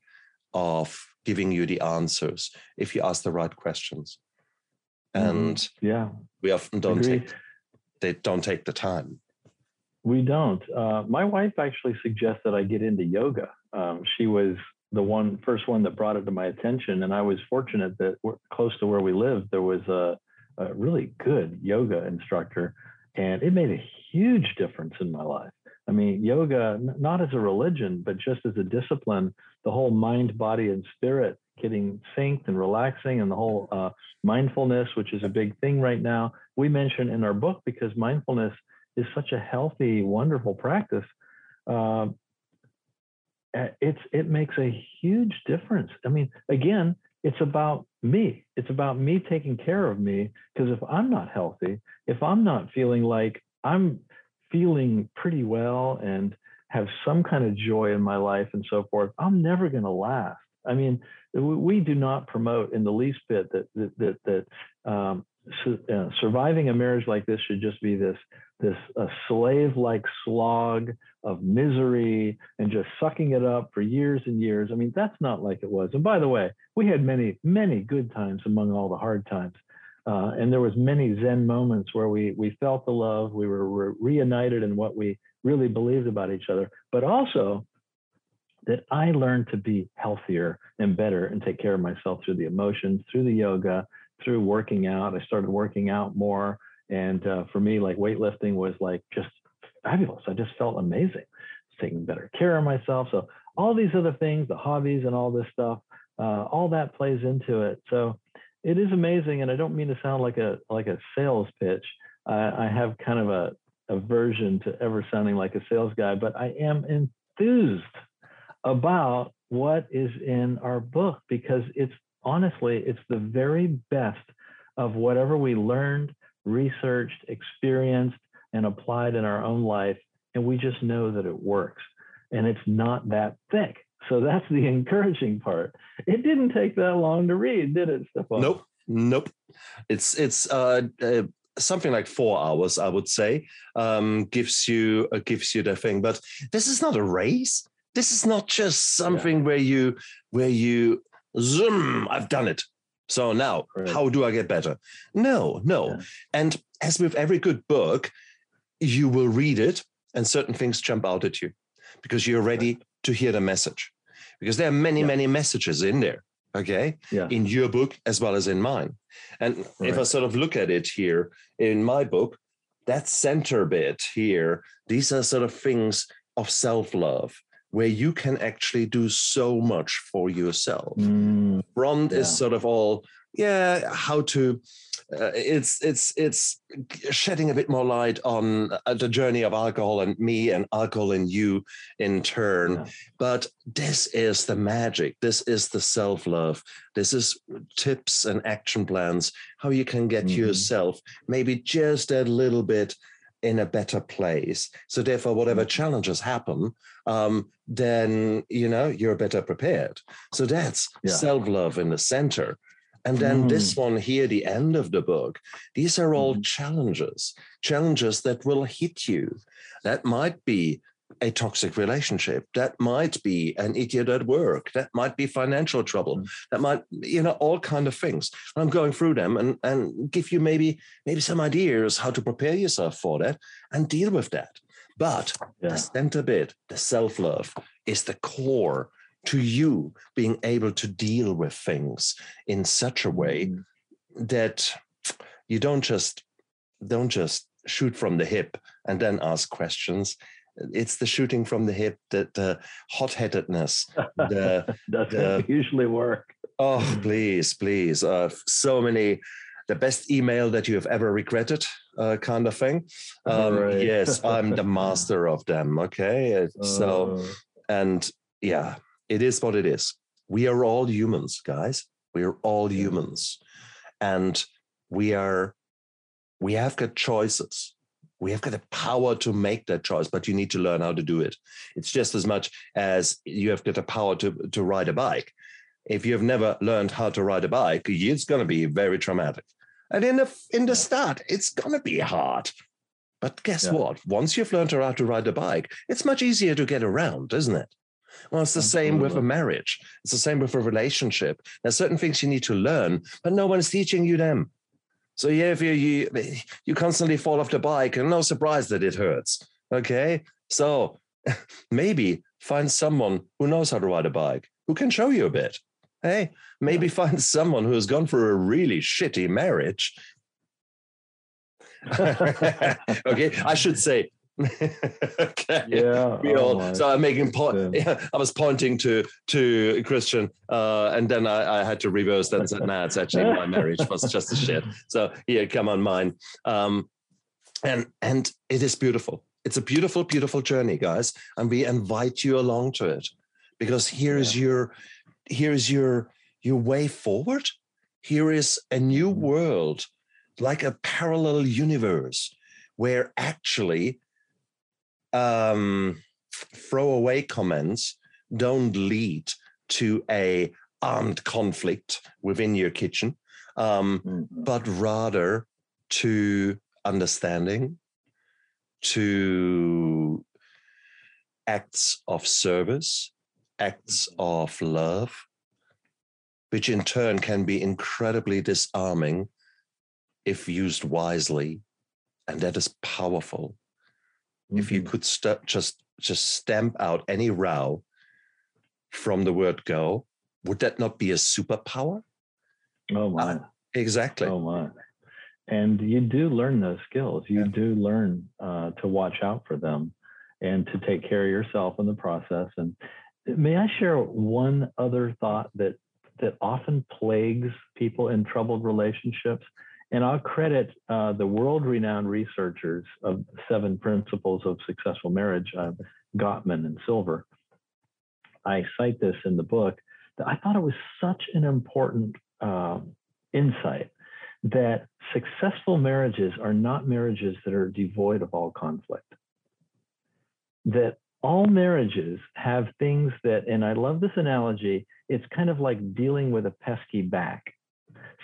S1: of giving you the answers if you ask the right questions.
S2: Mhm.
S1: And
S2: Yeah,
S1: we often don't take they don't take the time.
S2: we don't. Uh, my wife actually suggested I get into yoga. Um, she was the one first one that brought it to my attention, and I was fortunate that close to where we lived. There was a, a really good yoga instructor, and it made a huge difference in my life. I mean, yoga, not as a religion, but just as a discipline. The whole mind, body, and spirit getting synced and relaxing, and the whole uh, mindfulness, which is a big thing right now. We mention in our book because mindfulness is such a healthy, wonderful practice. Uh, it's it makes a huge difference. I mean, again, it's about me. It's about me taking care of me. Because if I'm not healthy, if I'm not feeling like I'm feeling pretty well and have some kind of joy in my life and so forth, I'm never going to last. I mean, we, do not promote in the least bit that that that, that um, su- uh, surviving a marriage like this should just be this this a slave-like slog of misery and just sucking it up for years and years. I mean, that's not like it was. And by the way, we had many, many good times among all the hard times. Uh, and there was many Zen moments where we we felt the love, we were re- reunited in what we really believed about each other, but also that I learned to be healthier and better and take care of myself through the emotions, through the yoga, through working out. I started working out more. And uh, for me, like weightlifting was like just fabulous. I just felt amazing. Taking better care of myself. So all these other things, the hobbies and all this stuff, uh, all that plays into it. So it is amazing. And I don't mean to sound like a like a sales pitch. I, I have kind of a aversion to ever sounding like a sales guy, but I am enthused about what is in our book because it's honestly it's the very best of whatever we learned researched experienced and applied in our own life and we just know that it works and it's not that thick so that's the encouraging part it didn't take that long to read did it Stefan?
S1: Nope, nope. It's it's uh, uh, something like four hours, I would say. Um, gives you uh, gives you the thing, but this is not a race. This is not just something where you where you zoom. I've done it. So now,
S2: Right.
S1: how do I get better? No, no.
S2: Yeah.
S1: And as with every good book, you will read it, and certain things jump out at you because you're ready to hear the message. Because there are many,
S2: Yeah.
S1: many messages in there. Okay
S2: yeah
S1: in your book as well as in mine. And if I sort of look at it here in my book, that center bit here, these are sort of things of self love where you can actually do so much for yourself.
S2: Mm,
S1: Front is sort of all, yeah, how to. Uh, it's it's it's shedding a bit more light on uh, the journey of alcohol and me and alcohol and you in turn
S2: Yeah.
S1: but this is the magic this is the self-love this is tips and action plans how you can get
S2: Mhm.
S1: yourself maybe just a little bit in a better place so therefore whatever
S2: Mhm.
S1: challenges happen um, then you know you're better prepared so that's
S2: Yeah.
S1: self-love in the center and then this one here the end of the book these are all
S2: Mhm.
S1: challenges challenges that will hit you. That might be a toxic relationship. That might be an idiot at work. That might be financial trouble.
S2: Mm.
S1: that might you know all kind of things. I'm going through them and and give you maybe maybe some ideas how to prepare yourself for that and deal with that. But
S2: yeah.
S1: the center bit the self-love is the core to you being able to deal with things in such a way
S2: Mm,
S1: that you don't just don't just shoot from the hip and then ask questions. It's the shooting from the hip that the hot-headedness the
S2: doesn't
S1: the-
S2: usually work.
S1: Oh please please. Uh, so many the best email that you have ever regretted uh, kind of thing. Um,
S2: Right.
S1: yes i'm the master of them okay? So
S2: Uh,
S1: and yeah it is what it is. We are all humans guys. We are all humans. And we are we have got choices. We have got the power to make that choice but you need to learn how to do it. It's just as much as you have got the power to to ride a bike. If you've never learned how to ride a bike it's going to be very traumatic. And in the in the start it's going to be hard. But guess yeah. what? Once you've learned how to ride a bike, it's much easier to get around, isn't it? Well, it's the Absolutely. same with a marriage. It's the same with a relationship. There's certain things you need to learn, but no one's teaching you them. So yeah, if you you you constantly fall off the bike, and no surprise that it hurts. Okay, so maybe find someone who knows how to ride a bike, who can show you a bit. Hey, maybe find someone who has gone for a really shitty marriage. okay, I should say okay.
S2: Yeah.
S1: We all, oh so I'm making point. Yeah. I was pointing to to Christian, uh, and then I, I, had to reverse that and said, "Nah, it's actually my marriage was just a shit." So here, come on, mine. Um, and and it is beautiful. It's a beautiful, beautiful journey, guys, and we invite you along to it because here is yeah. your here is your your way forward. Here is a new mm-hmm. world, like a parallel universe, where actually um, throwaway comments don't lead to a armed conflict within your kitchen, um, mm-hmm. but rather to understanding, to acts of service, acts mm-hmm. of love, which in turn can be incredibly disarming if used wisely. And that is powerful. Mm-hmm. If you mm-hmm. could st- just just stamp out any row from the word go, would that not be a superpower?
S2: Oh my. Uh,
S1: exactly.
S2: Oh my. And you do learn those skills. You yeah. do learn uh, to watch out for them and to take care of yourself in the process. And may I share one other thought that that often plagues people in troubled relationships? And I'll credit uh, the world renowned researchers of seven principles of successful marriage, uh, Gottman and Silver. I cite this in the book. I thought it was such an important uh, insight that successful marriages are not marriages that are devoid of all conflict. That all marriages have things that, and I love this analogy, it's kind of like dealing with a pesky back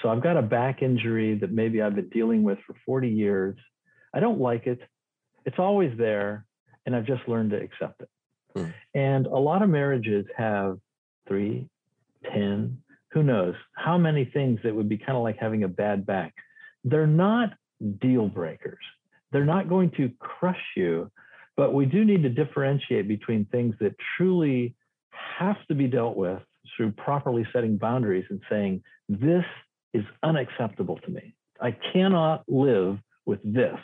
S2: so I've got a back injury that maybe I've been dealing with for 40 years. I don't like it. It's always there, and I've just learned to accept it. Hmm. And a lot of marriages have three, ten, who knows how many things that would be kind of like having a bad back. They're not deal breakers. They're not going to crush you, but we do need to differentiate between things that truly have to be dealt with through properly setting boundaries and saying, this is unacceptable to me. I cannot live with this.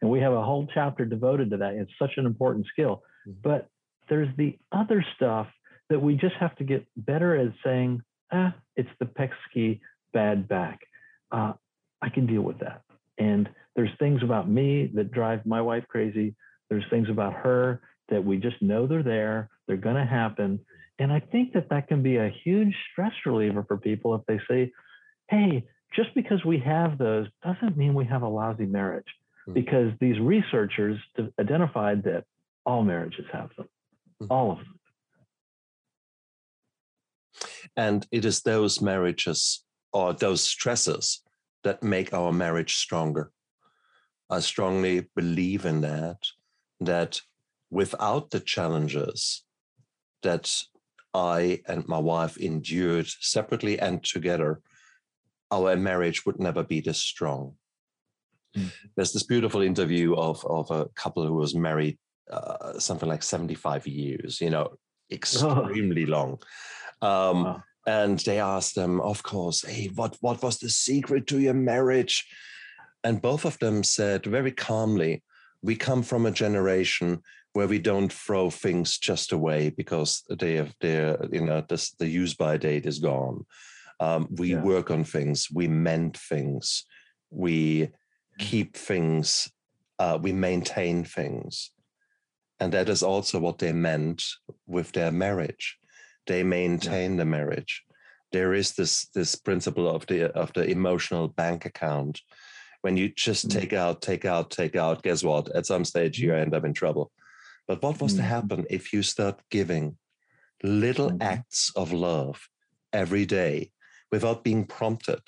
S2: And we have a whole chapter devoted to that. It's such an important skill. Mm-hmm. But there's the other stuff that we just have to get better at saying, ah, it's the pesky bad back. Uh, I can deal with that. And there's things about me that drive my wife crazy. There's things about her that we just know they're there. They're going to happen. And I think that that can be a huge stress reliever for people if they say, hey, just because we have those doesn't mean we have a lousy marriage, mm-hmm. because these researchers identified that all marriages have them, mm-hmm. all of them.
S1: And it is those marriages or those stresses that make our marriage stronger. I strongly believe in that, that without the challenges that I and my wife endured separately and together, our marriage would never be this strong. Mm. There's this beautiful interview of, of a couple who was married uh, something like 75 years, you know, extremely oh. long. Um, wow. And they asked them, of course, hey, what, what was the secret to your marriage? And both of them said very calmly, we come from a generation where we don't throw things just away because they have their, you know, this, the use by date is gone. Um, we yeah. work on things, we mend things, we mm. keep things, uh, we maintain things. And that is also what they meant with their marriage. They maintain yeah. the marriage. There is this this principle of the of the emotional bank account. When you just mm-hmm. take out, take out, take out, guess what? At some stage you mm. end up in trouble. But what was mm-hmm. to happen if you start giving little mm-hmm. acts of love every day without being prompted.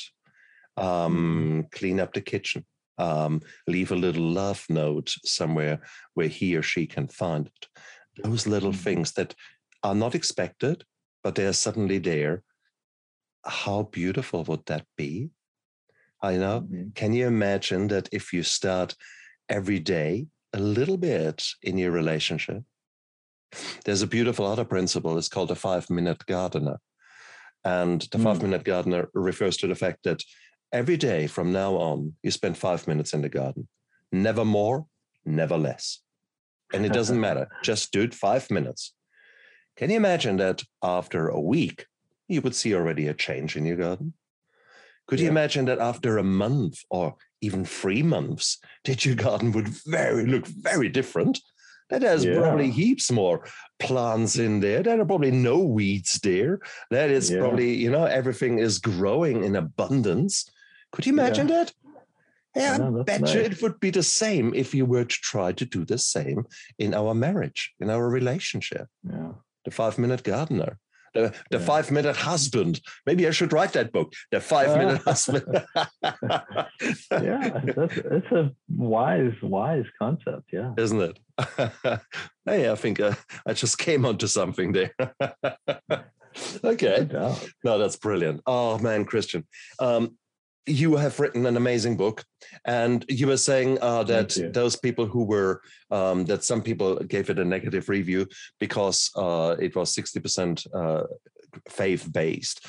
S1: Um, mm-hmm. clean up the kitchen. um, leave a little love note somewhere where he or she can find it. Those little
S2: Mhm.
S1: things that are not expected, but they are suddenly there. How beautiful would that be? I know.
S2: Mhm.
S1: Can you imagine that if you start every day a little bit in your relationship? There's a beautiful other principle. It's called the five minute gardener. And the
S2: Mm.
S1: five minute gardener refers to the fact that every day from now on, you spend five minutes in the garden. Never more, never less. And it doesn't matter. Just do it five minutes. Can you imagine that after a week, you would see already a change in your garden? Could you imagine that after a month or even three months, that your garden would very look very different? That there's probably heaps more plants in there. There are probably no weeds there. That is
S2: Yeah.
S1: probably, you know, everything is growing in abundance. Could you imagine that? Yeah,
S2: Yeah,
S1: I bet you it would be the same if you were to try to do the same in our marriage, in our relationship.
S2: Yeah.
S1: The five minute gardener, the, the
S2: Yeah.
S1: five minute husband. Maybe I should write that book, The Five Minute Husband.
S2: yeah, that's it's a wise, wise concept. Yeah.
S1: Isn't it? hey, I think uh, I just came onto something there. okay.
S2: No.
S1: No, that's brilliant. Oh man, Christian, um, you have written an amazing book, and you were saying uh, that those people who were um, that some people gave it a negative review because uh, it was sixty percent uh, faith based.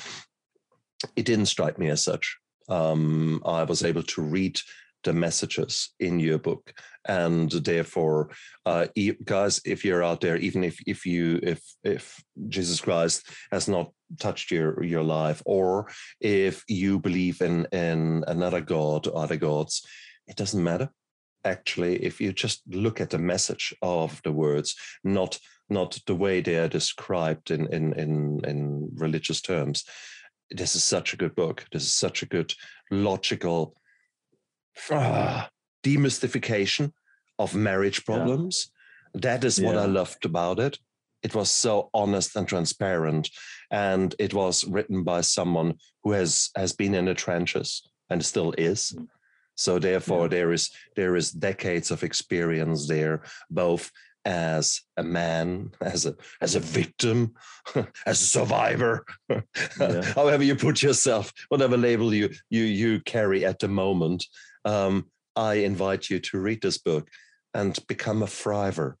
S1: It didn't strike me as such. Um, I was able to read the messages in your book. And therefore uh, guys if you're out there even if if you if if jesus christ has not touched your your life or if you believe in in another god other gods it doesn't matter. Actually if you just look at the message of the words not not the way they are described in in in, in religious terms this is such a good book. This is such a good logical ah, demystification of marriage
S2: Yeah.
S1: problems that is what i loved about it it was so honest and transparent and it was written by someone who has has been in the trenches and still is
S2: Mm.
S1: so therefore
S2: Yeah.
S1: there is there is decades of experience there both as a man as a as a victim as a survivor
S2: Yeah.
S1: however you put yourself whatever label you you you carry at the moment um, i invite you to read this book and become a thriver.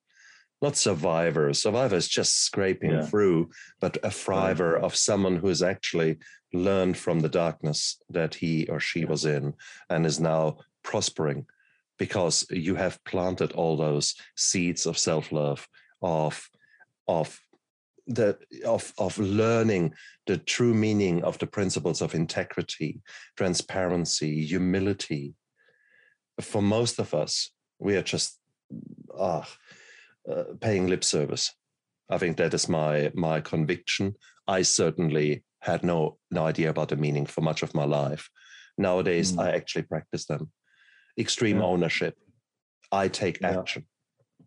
S1: Not survivor. Survivor is just scraping
S2: Yeah.
S1: through but a thriver of someone who has actually learned from the darkness that he or she was in and is now prospering because you have planted all those seeds of self-love of of the of of learning the true meaning of the principles of integrity transparency humility for most of us we are just ah, uh, paying lip service i think that is my my conviction i certainly had no no idea about the meaning for much of my life nowadays
S2: Mm.
S1: i actually practice them extreme
S2: Yeah.
S1: ownership i take
S2: Yeah.
S1: action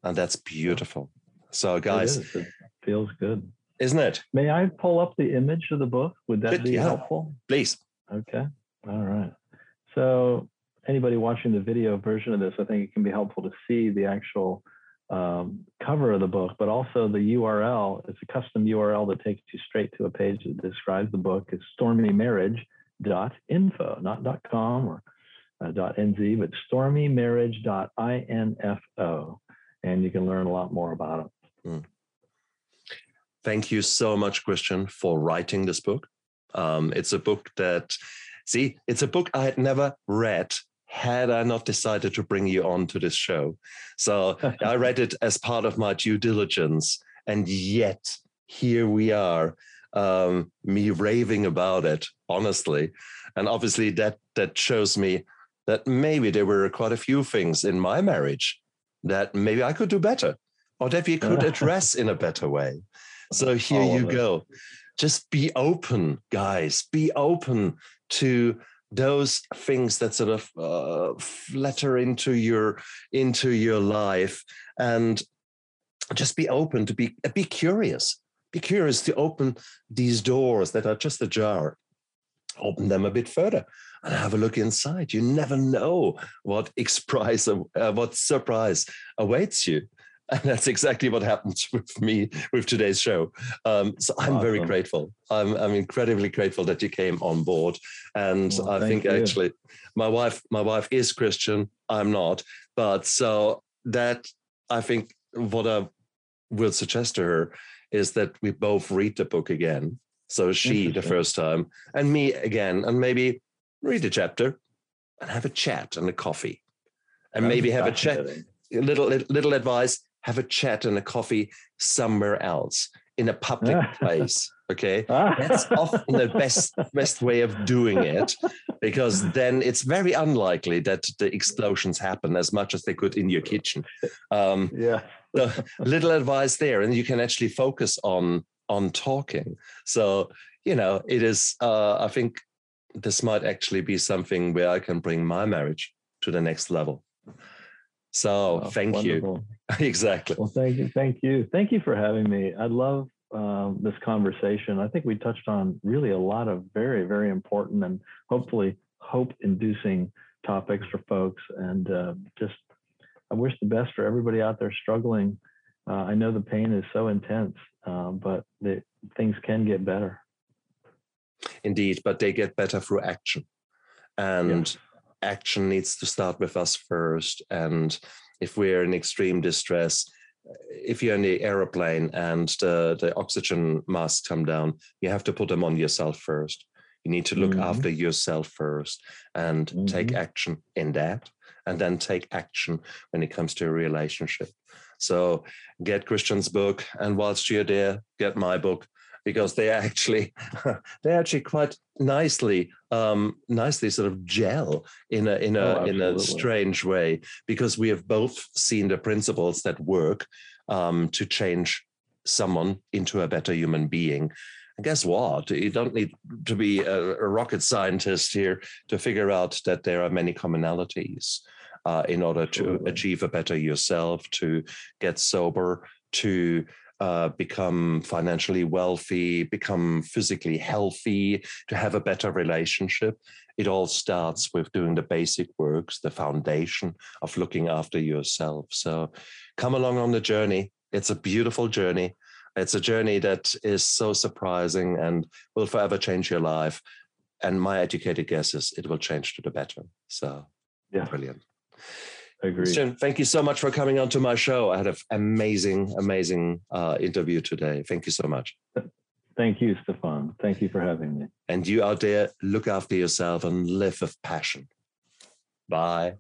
S1: and that's beautiful so guys
S2: is. It feels good.
S1: isn't it
S2: May I pull up the image of the book? Would that be
S1: yeah.
S2: helpful?
S1: please
S2: Okay. All right. So anybody watching the video version of this, I think it can be helpful to see the actual um, cover of the book, but also the URL. It's a custom URL that takes you straight to a page that describes the book. It's stormymarriage.info, not .com or uh, .nz, but stormymarriage.info. And you can learn a lot more about it.
S1: thank you so much christian for writing this book um, it's a book that see it's a book i had never read had i not decided to bring you on to this show. So i read it as part of my due diligence and yet here we are um, me raving about it honestly. And obviously that that shows me that maybe there were quite a few things in my marriage that maybe i could do better or that we could address in a better way. So here
S2: All
S1: you go. Just be open guys. Be open to those things that sort of uh, flutter into your into your life and just be open to be be curious be curious to open these doors that are just ajar open them a bit further and have a look inside. You never know what surprise, uh, what surprise awaits you. And that's exactly what happens with me with today's show. Um, so I'm awesome. very grateful. I'm, I'm incredibly grateful that you came on board. And well, I think you. actually my wife, my wife is Christian. I'm not. But so that I think what I will suggest to her is that we both read the book again. So she the first time and me again, and maybe read a chapter and have a chat and a coffee. And That's maybe have a chat. Little little advice have a chat and a coffee somewhere else in a public place. Okay. That's often the best best way of doing it because then it's very unlikely that the explosions happen as much as they could in your kitchen. Um,
S2: yeah.
S1: so little advice there, and you can actually focus on on talking. So you know, it is. Uh, I think this might actually be something where I can bring my marriage to the next level. So oh, thank wonderful. you. exactly.
S2: Well, thank you. Thank you. Thank you for having me. I love um, this conversation. I think we touched on really a lot of very, very important and hopefully hope inducing topics for folks. And uh, just, I wish the best for everybody out there struggling. Uh, I know the pain is so intense, uh, but the, things can get better.
S1: Indeed, but they get better through action. And action needs to start with us first. And if we're in extreme distress, if you're in the aeroplane and the, the oxygen masks come down, you have to put them on yourself first. You need to look mm-hmm. after yourself first and mm-hmm. take action in that, and then take action when it comes to a relationship. So get Christian's book, and whilst you're there, get my book because they actually they actually quite nicely um, nicely sort of gel in a in a oh, in a strange way because we have both seen the principles that work um, to change someone into a better human being. And guess what? You don't need to be a, a rocket scientist here to figure out that there are many commonalities. Uh, in order to achieve a better yourself, to get sober, to uh, become financially wealthy, become physically healthy, to have a better relationship. It all starts with doing the basic works, the foundation of looking after yourself. So come along on the journey. It's a beautiful journey. It's a journey that is so surprising and will forever change your life. And my educated guess is it will change to the better. So, yeah, brilliant.
S2: Agreed.
S1: Jim, thank you so much for coming on to my show. I had an amazing, amazing uh, interview today. Thank you so much.
S2: Thank you, Stefan. Thank you for having me.
S1: And you out there, look after yourself and live with passion. Bye.